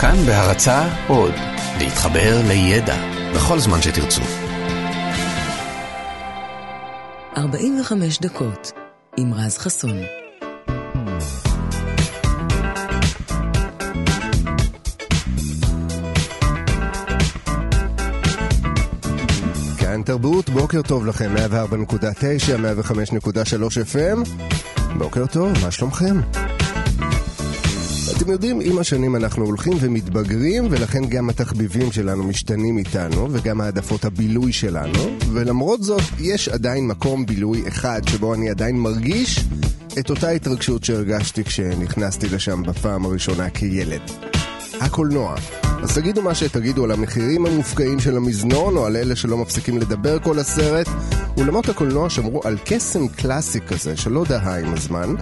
כאן בהרצה עוד, להתחבר לידע בכל זמן שתרצו. 45 דקות עם רז חסון. כאן תרבות, בוקר טוב לכם, 104.9, 105.3 FM. בוקר טוב, מה שלומכם? אתם יודעים, עם השנים אנחנו הולכים ומתבגרים, ולכן גם התחביבים שלנו משתנים איתנו, וגם העדפות הבילוי שלנו, ולמרות זאת, יש עדיין מקום בילוי אחד שבו אני עדיין מרגיש את אותה התרגשות שהרגשתי כשנכנסתי לשם בפעם הראשונה כילד. הקולנוע. אז תגידו מה שתגידו על המחירים המופקעים של המזנון, או על אלה שלא מפסיקים לדבר כל הסרט. אולמות הקולנוע שמרו על קסם קלאסי כזה, שלא דהה עם הזמן,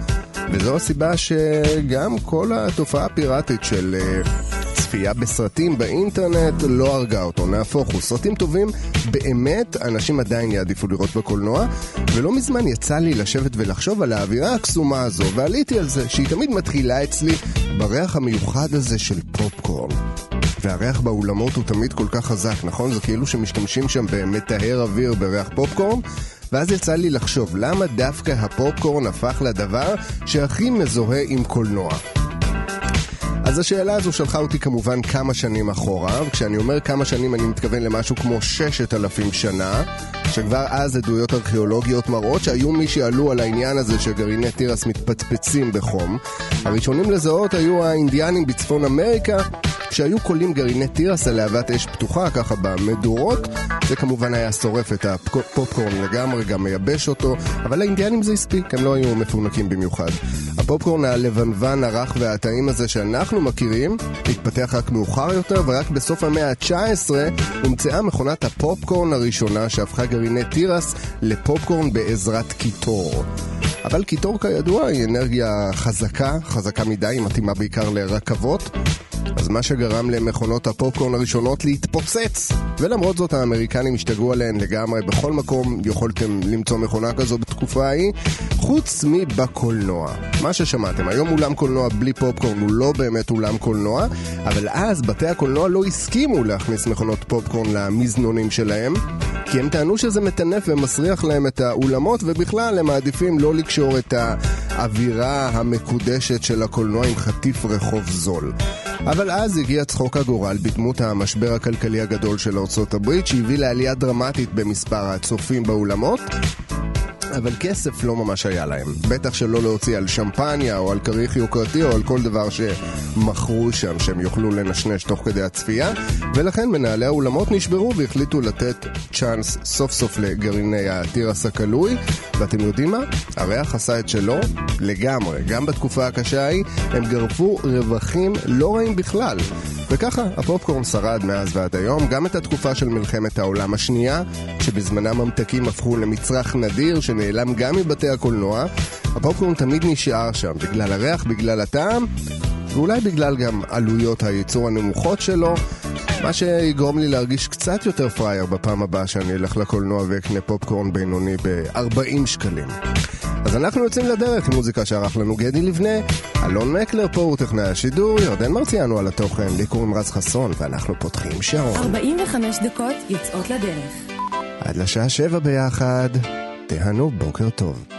וזו הסיבה שגם כל התופעה הפיראטית של uh, צפייה בסרטים באינטרנט לא הרגה אותו, נהפוך הוא. סרטים טובים, באמת, אנשים עדיין יעדיפו לראות בקולנוע, ולא מזמן יצא לי לשבת ולחשוב על האווירה הקסומה הזו, ועליתי על זה, שהיא תמיד מתחילה אצלי בריח המיוחד הזה של פופקורן. והריח באולמות הוא תמיד כל כך חזק, נכון? זה כאילו שמשתמשים שם במטהר אוויר בריח פופקורן, ואז יצא לי לחשוב, למה דווקא הפופקורן הפך לדבר שהכי מזוהה עם קולנוע? אז השאלה הזו שלחה אותי כמובן כמה שנים אחורה, וכשאני אומר כמה שנים אני מתכוון למשהו כמו ששת אלפים שנה, שכבר אז עדויות ארכיאולוגיות מראות שהיו מי שעלו על העניין הזה שגרעיני תירס מתפצפצים בחום. הראשונים לזהות היו האינדיאנים בצפון אמריקה, שהיו קולים גרעיני תירס על להבת אש פתוחה ככה במדורות, זה כמובן היה שורף את הפופקורן לגמרי, גם מייבש אותו, אבל לאינדיאנים זה הספיק, הם לא היו מפונקים במיוחד. הפופקורן הלבנוון, הרך והטעים הזה שאנחנו מכירים, התפתח רק מאוחר יותר, ורק בסוף המאה ה-19 הומצאה מכונת הפופקורן הראשונה שהפכה גרעיני תירס לפופקורן בעזרת קיטור. אבל קיטור כידוע היא אנרגיה חזקה, חזקה מדי, מתאימה בעיקר לרכבות. אז מה שגרם למכונות הפופקורן הראשונות להתפוצץ. ולמרות זאת האמריקנים השתגעו עליהן לגמרי, בכל מקום יכולתם למצוא מכונה כזו בתקופה ההיא, חוץ מבקולנוע. מה ששמעתם, היום אולם קולנוע בלי פופקורן הוא לא באמת אולם קולנוע, אבל אז בתי הקולנוע לא הסכימו להכניס מכונות פופקורן למזנונים שלהם. כי הם טענו שזה מטנף ומסריח להם את האולמות, ובכלל הם מעדיפים לא לקשור את האווירה המקודשת של הקולנוע עם חטיף רחוב זול. אבל אז הגיע צחוק הגורל בדמות המשבר הכלכלי הגדול של ארצות הברית, שהביא לעלייה דרמטית במספר הצופים באולמות. אבל כסף לא ממש היה להם. בטח שלא להוציא על שמפניה או על כריך יוקרתי או על כל דבר שמכרו שם שהם יוכלו לנשנש תוך כדי הצפייה ולכן מנהלי האולמות נשברו והחליטו לתת צ'אנס סוף סוף לגרעיני התירס הכלוי ואתם יודעים מה? הריח עשה את שלו לגמרי. גם בתקופה הקשה ההיא הם גרפו רווחים לא רעים בכלל. וככה הפופקורן שרד מאז ועד היום, גם את התקופה של מלחמת העולם השנייה, שבזמנם ממתקים הפכו למצרך נדיר שנעלם גם מבתי הקולנוע, הפופקורן תמיד נשאר שם, בגלל הריח, בגלל הטעם, ואולי בגלל גם עלויות הייצור הנמוכות שלו, מה שיגרום לי להרגיש קצת יותר פראייר בפעם הבאה שאני אלך לקולנוע ואקנה פופקורן בינוני ב-40 שקלים. אז אנחנו יוצאים לדרך עם מוזיקה שערך לנו גדי לבנה, אלון מקלר פה הוא טכנאי השידור, ירדן מרציאנו על התוכן, לי קוראים רז חסון, ואנחנו פותחים שעון. 45 דקות יוצאות לדרך. עד לשעה שבע ביחד, תהנו בוקר טוב.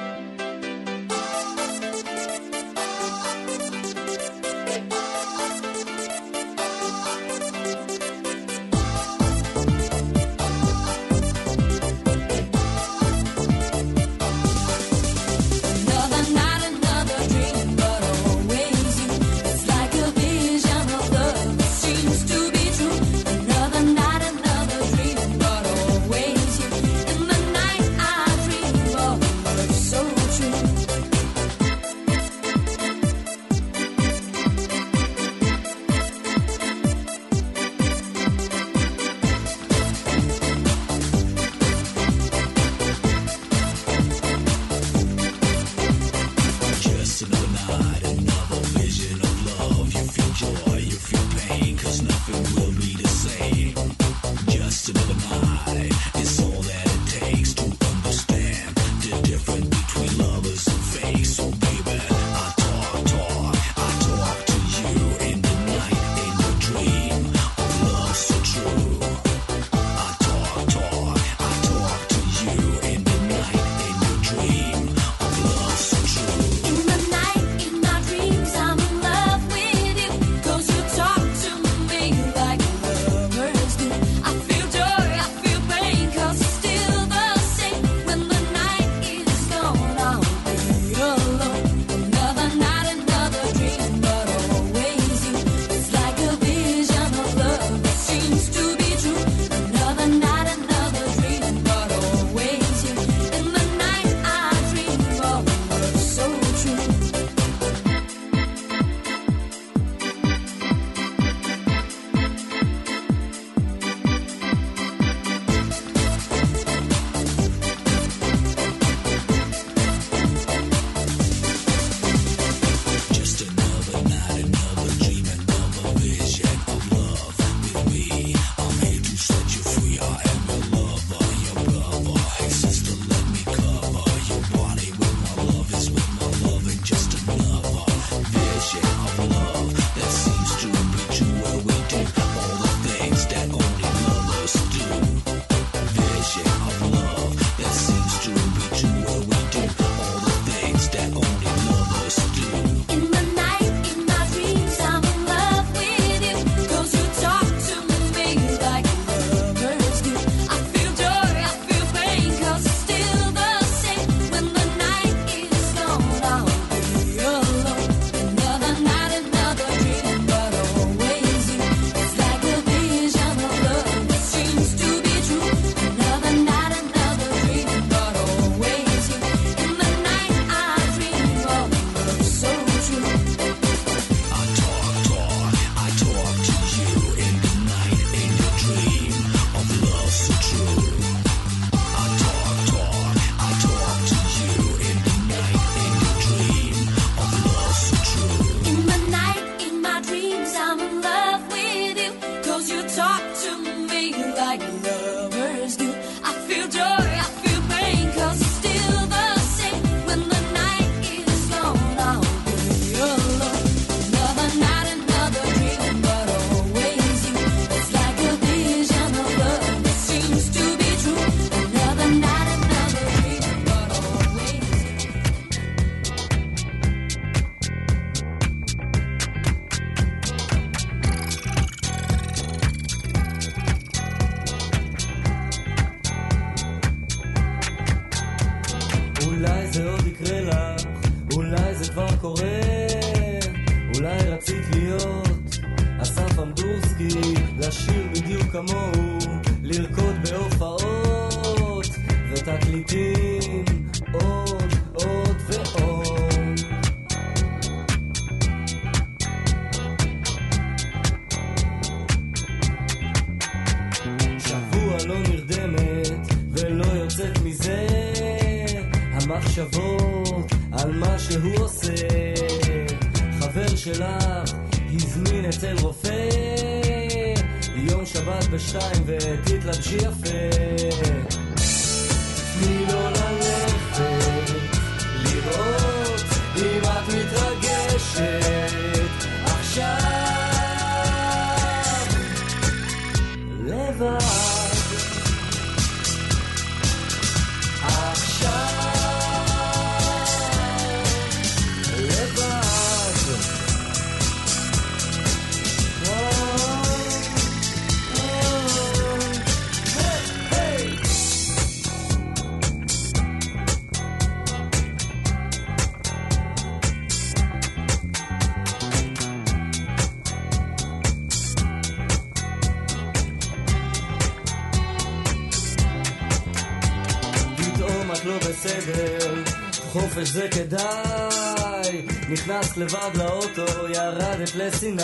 נכנסת לבד לאוטו, ירדת לסיני.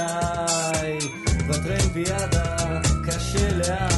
בטרמפיאדה, קשה לאט.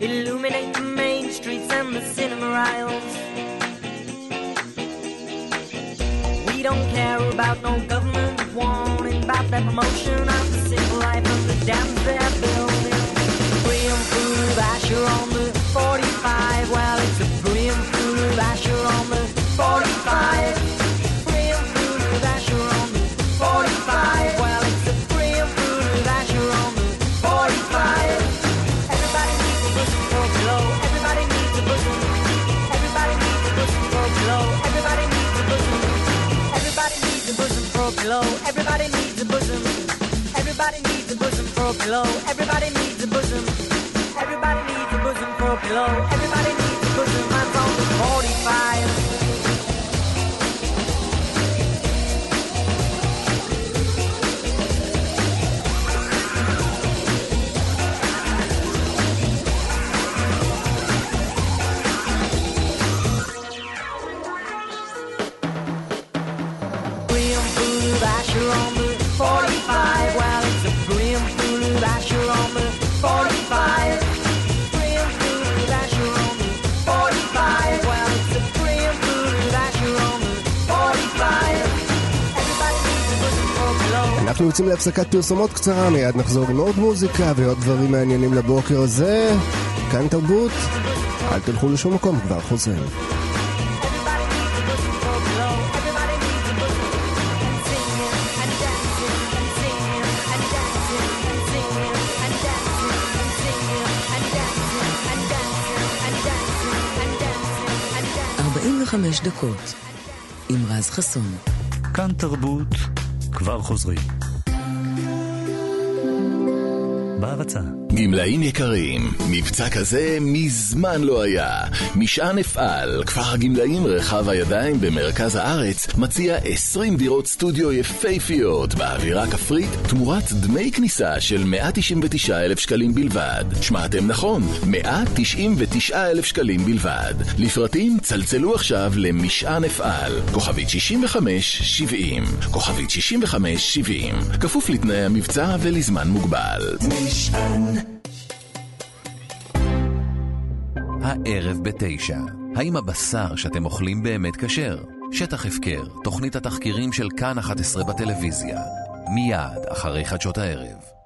illuminate the main streets and the cinema aisles. We don't care about no government warning about the promotion of the civil life of the damn fair building. Free and improve Asher on the Hello, Everybody. אנחנו יוצאים להפסקת פרסומות קצרה, מיד נחזור עם עוד מוזיקה ועוד דברים מעניינים לבוקר הזה. כאן תרבות, אל תלכו לשום מקום, כבר חוזרים. 45 דקות עם רז חסון. כאן תרבות, כבר חוזרים. בהרצה. גמלאים יקרים, מבצע כזה מזמן לא היה. משען אפעל, כפר הגמלאים רחב הידיים במרכז הארץ, מציע 20 דירות סטודיו יפהפיות באווירה כפרית, תמורת דמי כניסה של 199 אלף שקלים בלבד. שמעתם נכון, 199 אלף שקלים בלבד. לפרטים צלצלו עכשיו למשען אפעל, כוכבית 6570, כוכבית 6570, כפוף לתנאי המבצע ולזמן מוגבל. הערב בתשע, האם הבשר שאתם אוכלים באמת כשר? שטח הפקר, תוכנית התחקירים של כאן 11 בטלוויזיה. מיד אחרי חדשות הערב.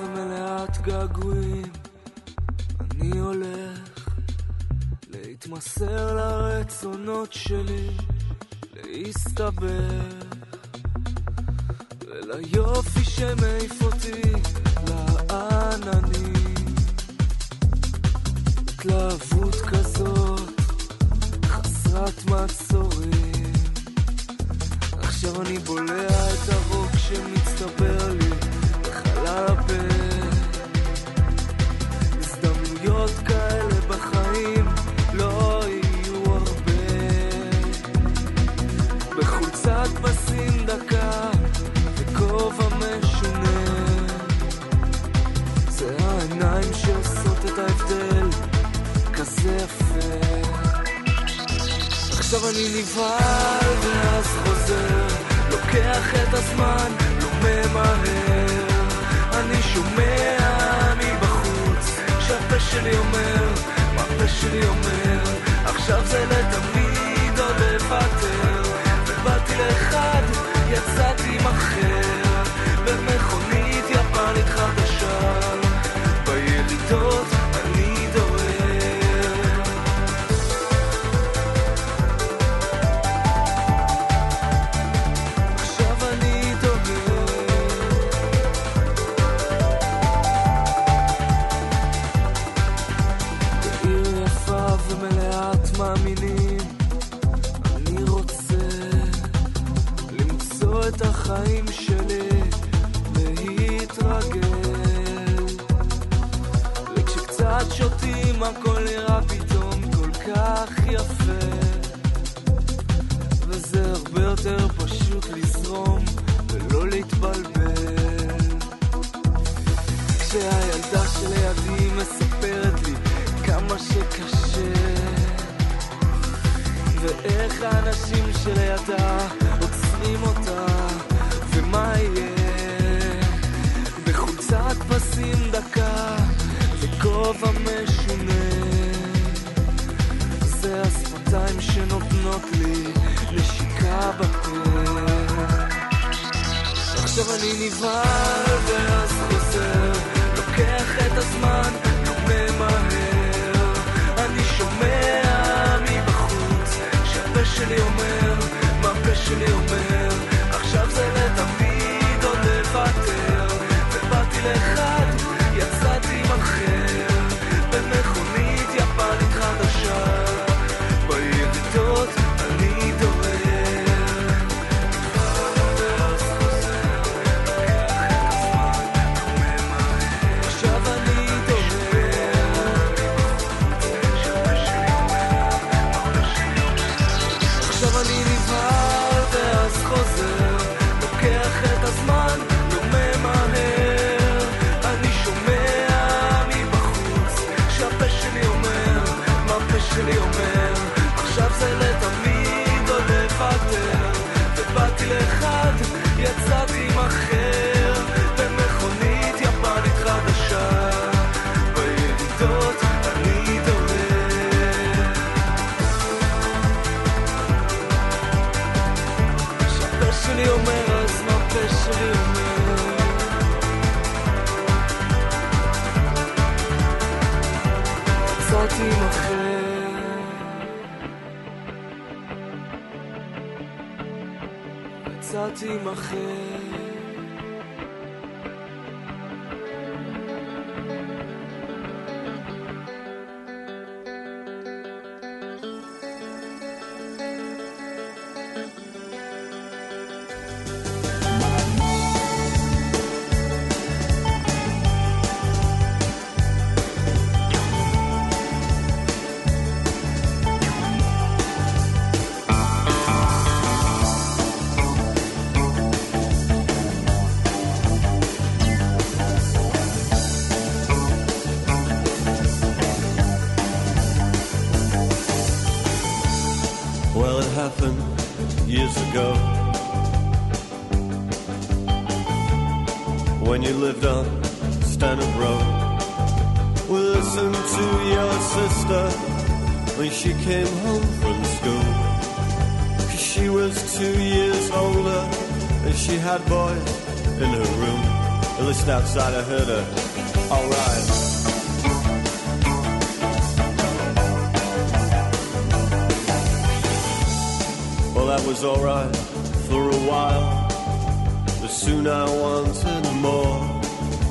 ומלאת געגועים להתמסר לרצונות שלי להסתבך וליופי שמעיף אותי לעננים. התלהבות כזאת חסרת מעצורים. עכשיו אני בולע את הרוק שמצטבר לי בחלל הפה. הזדמנויות כאלה בחיים פסים דקה עכשיו אני נבהל ואז חוזר לוקח את הזמן, לא ממהר. אני שומע מבחוץ שהפה שלי אומר, מה הפה שלי אומר? עכשיו זה לתמיד או לוותר לאחד, יצאתי אחר במכונית החיים שלי להתרגל וכשקצת שותים הכל נראה פתאום כל כך יפה. וזה הרבה יותר פשוט לזרום ולא להתבלבל. כשהילדה שלידי מספרת לי כמה שקשה. ואיך האנשים שלידה עוצרים אותה השפתיים שנותנות לי נשיקה בפה. עכשיו אני נבהל ואז חוזר לוקח את הזמן, לא ממהר. אני שומע מבחוץ שהפה שלי אומר, מה הפה שלי אומר. עכשיו זה לתמיד עוד לוותר. ובאתי לך אחר. when you lived on Stanhope Road. We listened to your sister when she came home from school. 'Cause she was two years older and she had boys in her room. At least outside I heard her. Alright. Well, that was alright for a while. Soon I wanted more.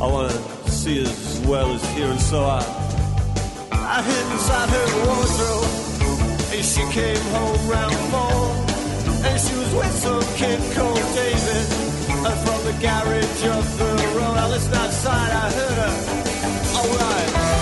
I wanna see as well as hear, and so I I hid inside her wardrobe, and she came home round four, and she was with some kid called David, and from the garage up the road. I listened outside, I heard her. Alright.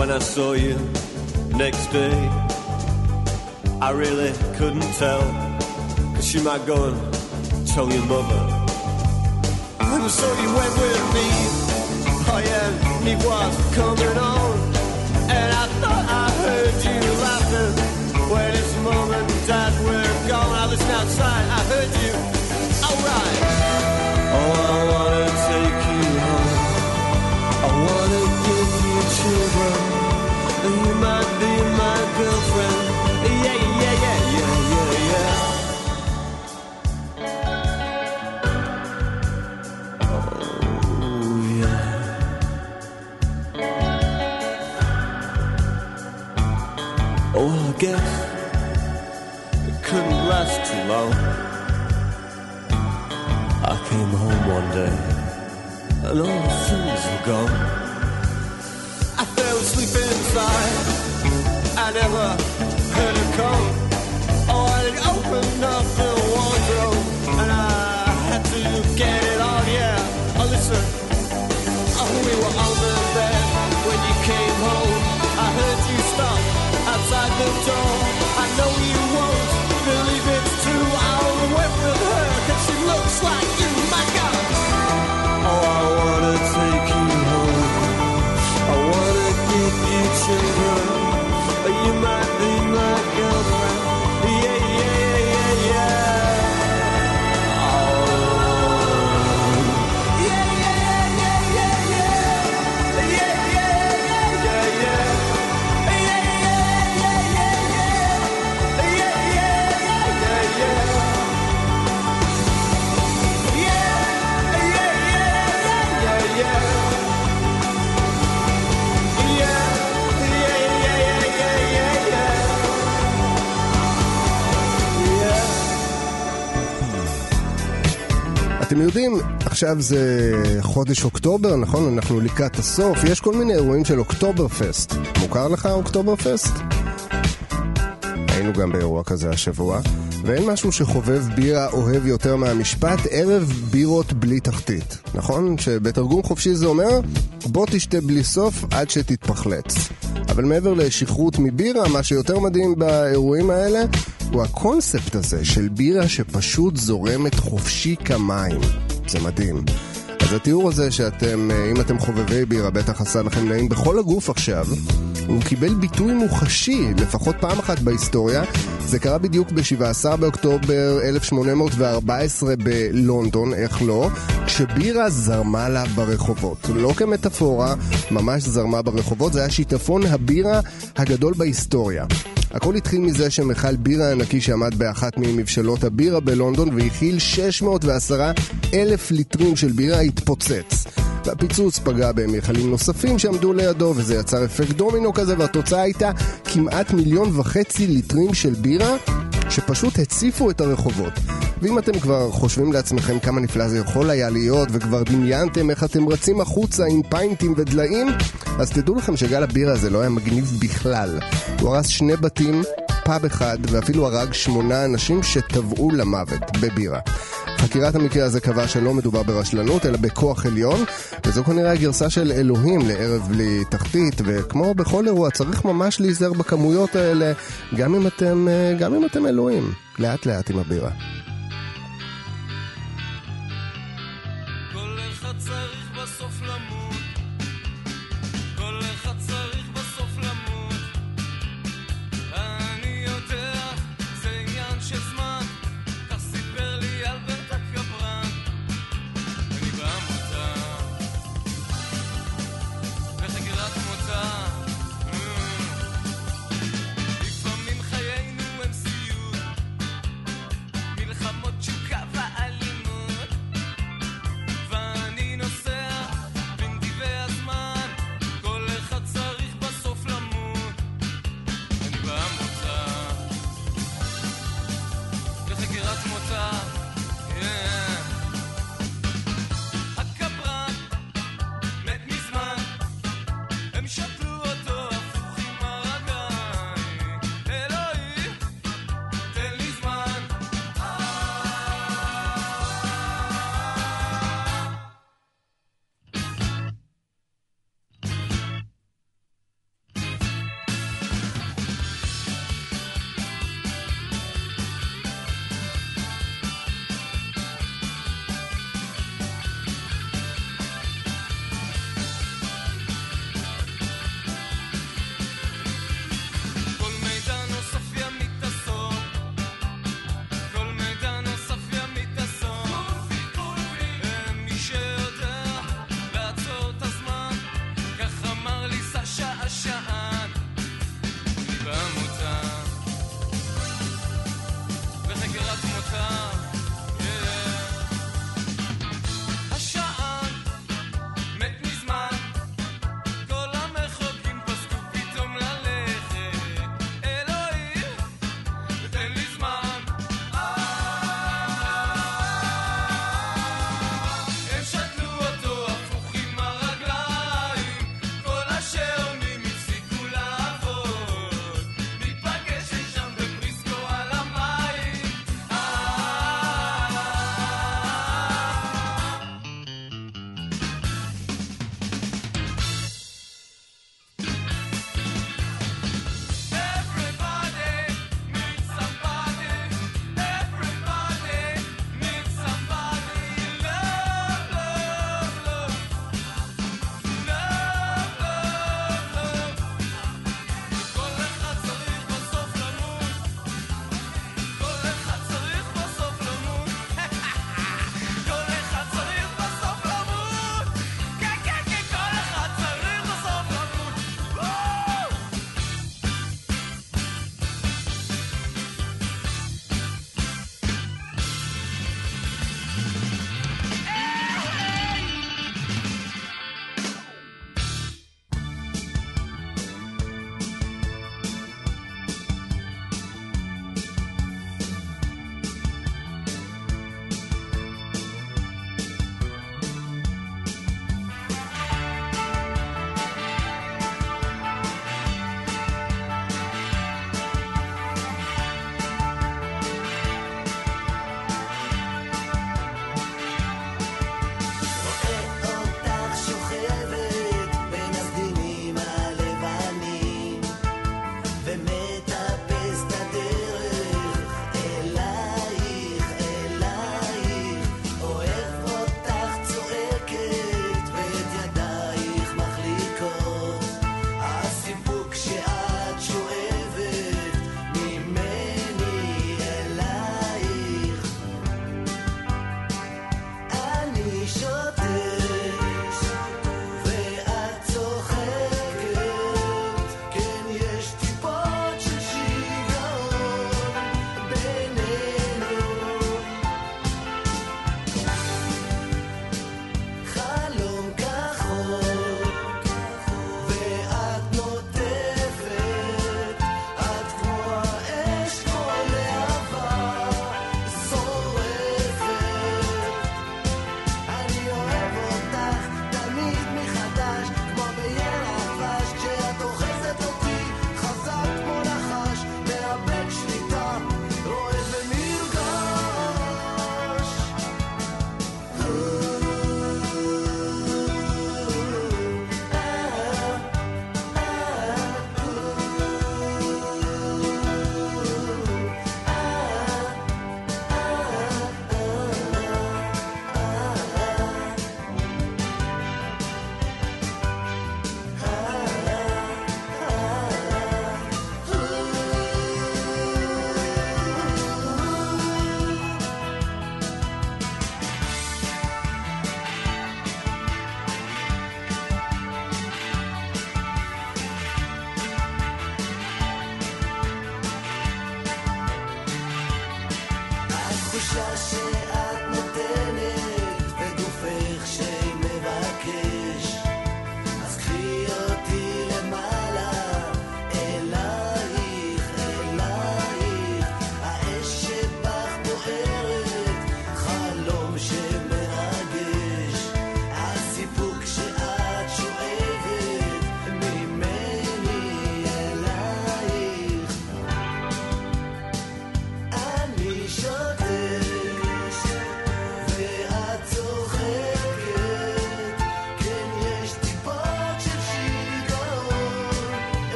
When I saw you next day, I really couldn't tell. Cause you might go and tell your mother. And so you went with me. Oh yeah, me was coming on. And I thought I heard you laughing when it's mom and dad were gone. I listened outside, I heard you. Alright. Oh, I wanna take I came home one day and all the things were gone. I fell asleep inside. I never heard her come. Oh, I opened up the wardrobe and I had to get it on. Yeah, oh listen. Oh, we were on the bed when you came home. I heard you stop outside the door. עכשיו זה חודש אוקטובר, נכון? אנחנו לקראת הסוף. יש כל מיני אירועים של אוקטובר פסט. מוכר לך אוקטובר פסט? היינו גם באירוע כזה השבוע. ואין משהו שחובב בירה אוהב יותר מהמשפט ערב בירות בלי תחתית, נכון? שבתרגום חופשי זה אומר בוא תשתה בלי סוף עד שתתפחלץ. אבל מעבר לשכרות מבירה, מה שיותר מדהים באירועים האלה הוא הקונספט הזה של בירה שפשוט זורמת חופשי כמים. זה מדהים. אז התיאור הזה שאתם, אה, אם אתם חובבי בירה, בטח עשה לכם נעים בכל הגוף עכשיו, הוא קיבל ביטוי מוחשי, לפחות פעם אחת בהיסטוריה. זה קרה בדיוק ב-17 באוקטובר 1814 בלונדון, איך לא? כשבירה זרמה לה ברחובות. לא כמטאפורה, ממש זרמה ברחובות, זה היה שיטפון הבירה הגדול בהיסטוריה. הכל התחיל מזה שמכל בירה ענקי שעמד באחת ממבשלות הבירה בלונדון והכיל 610 אלף ליטרים של בירה התפוצץ. והפיצוץ פגע במכלים נוספים שעמדו לידו וזה יצר אפקט דומינו כזה והתוצאה הייתה כמעט מיליון וחצי ליטרים של בירה שפשוט הציפו את הרחובות. ואם אתם כבר חושבים לעצמכם כמה נפלא זה יכול היה להיות וכבר דמיינתם איך אתם רצים החוצה עם פיינטים ודליים, אז תדעו לכם שגל הבירה הזה לא היה מגניב בכלל. הוא הרס שני בתים, פאב אחד ואפילו הרג שמונה אנשים שטבעו למוות בבירה. חקירת המקרה הזה קבעה שלא מדובר ברשלנות, אלא בכוח עליון, וזו כנראה הגרסה של אלוהים לערב בלי תחתית, וכמו בכל אירוע, צריך ממש להיזהר בכמויות האלה, גם אם אתם, אה, גם אם אתם אלוהים. לאט לאט עם הבירה.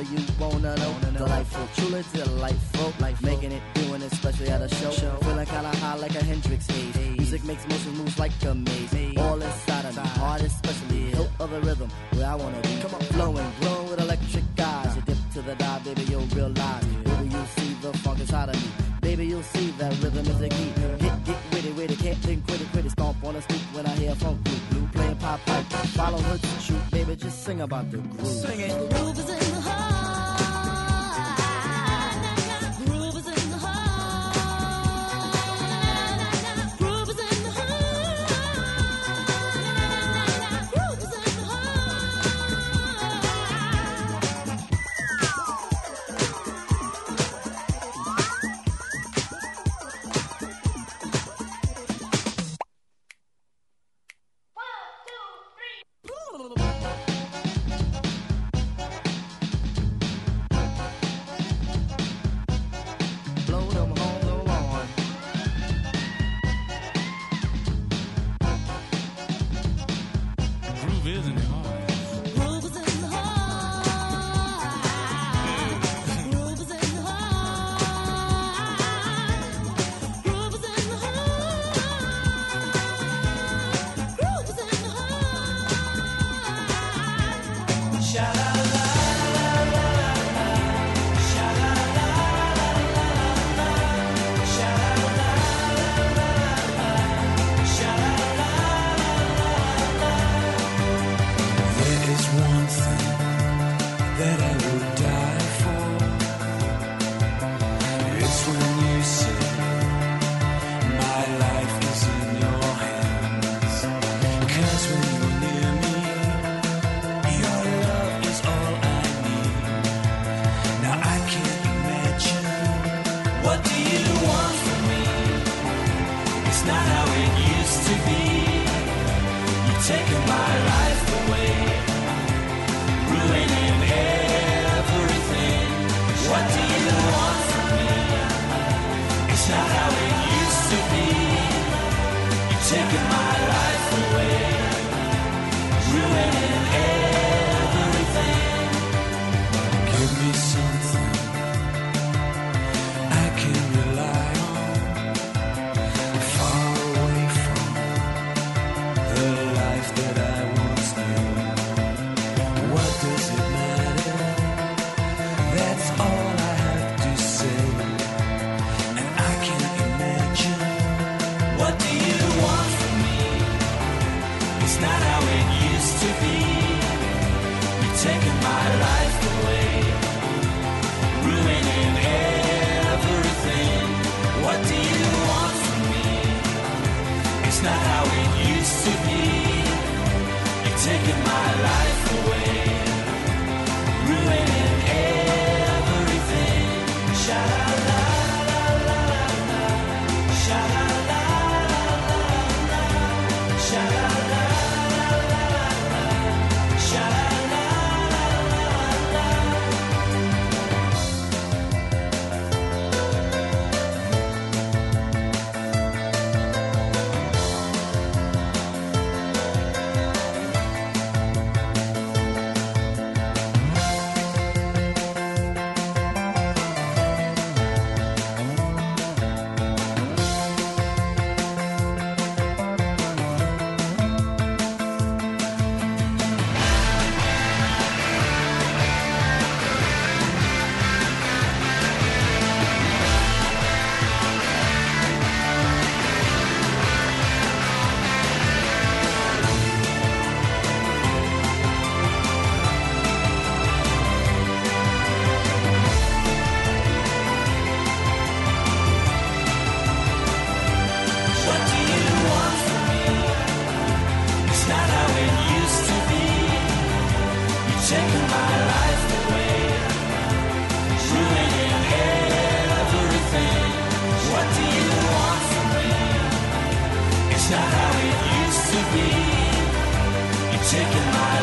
a you wanna know. Delightful, truly delightful. Life making it, doing it, especially at a show. Feeling kinda high like a Hendrix haze. Music makes motion moves like a maze. All inside of me, heart especially. Of the rhythm, where I wanna be. Come on, flowing, glowing with electric eyes. You dip to the dive, baby, you'll realize. Baby, you'll see the funk inside of me. Baby, you'll see that rhythm is the key. Get, get witty, witty, can't think, quit it, quit it. Stomp on the street when I hear funk blue, blue playing pipe. Follow her to shoot, baby, just sing about the groove. Sing it. Groove is in the heart. Taking my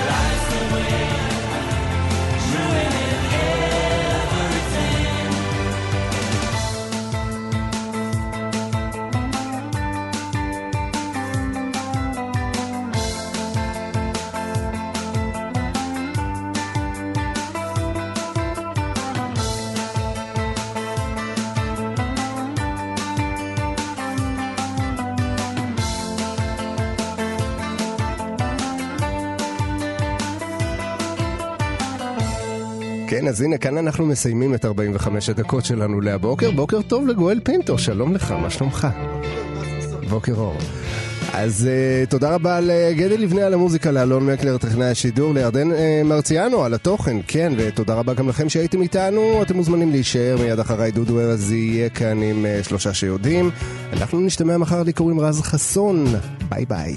כן, אז הנה, כאן אנחנו מסיימים את 45 הדקות שלנו להבוקר. בוקר טוב לגואל פינטו, שלום לך, מה שלומך? בוקר אור. אז uh, תודה רבה לגדי לבנה על המוזיקה, לאלון מקלר, טכנאי השידור, לירדן uh, מרציאנו על התוכן, כן, ותודה רבה גם לכם שהייתם איתנו. אתם מוזמנים להישאר מיד אחריי, דודו ארז יהיה כאן עם uh, שלושה שיודעים. אנחנו נשתמע מחר לי קוראים רז חסון. ביי ביי.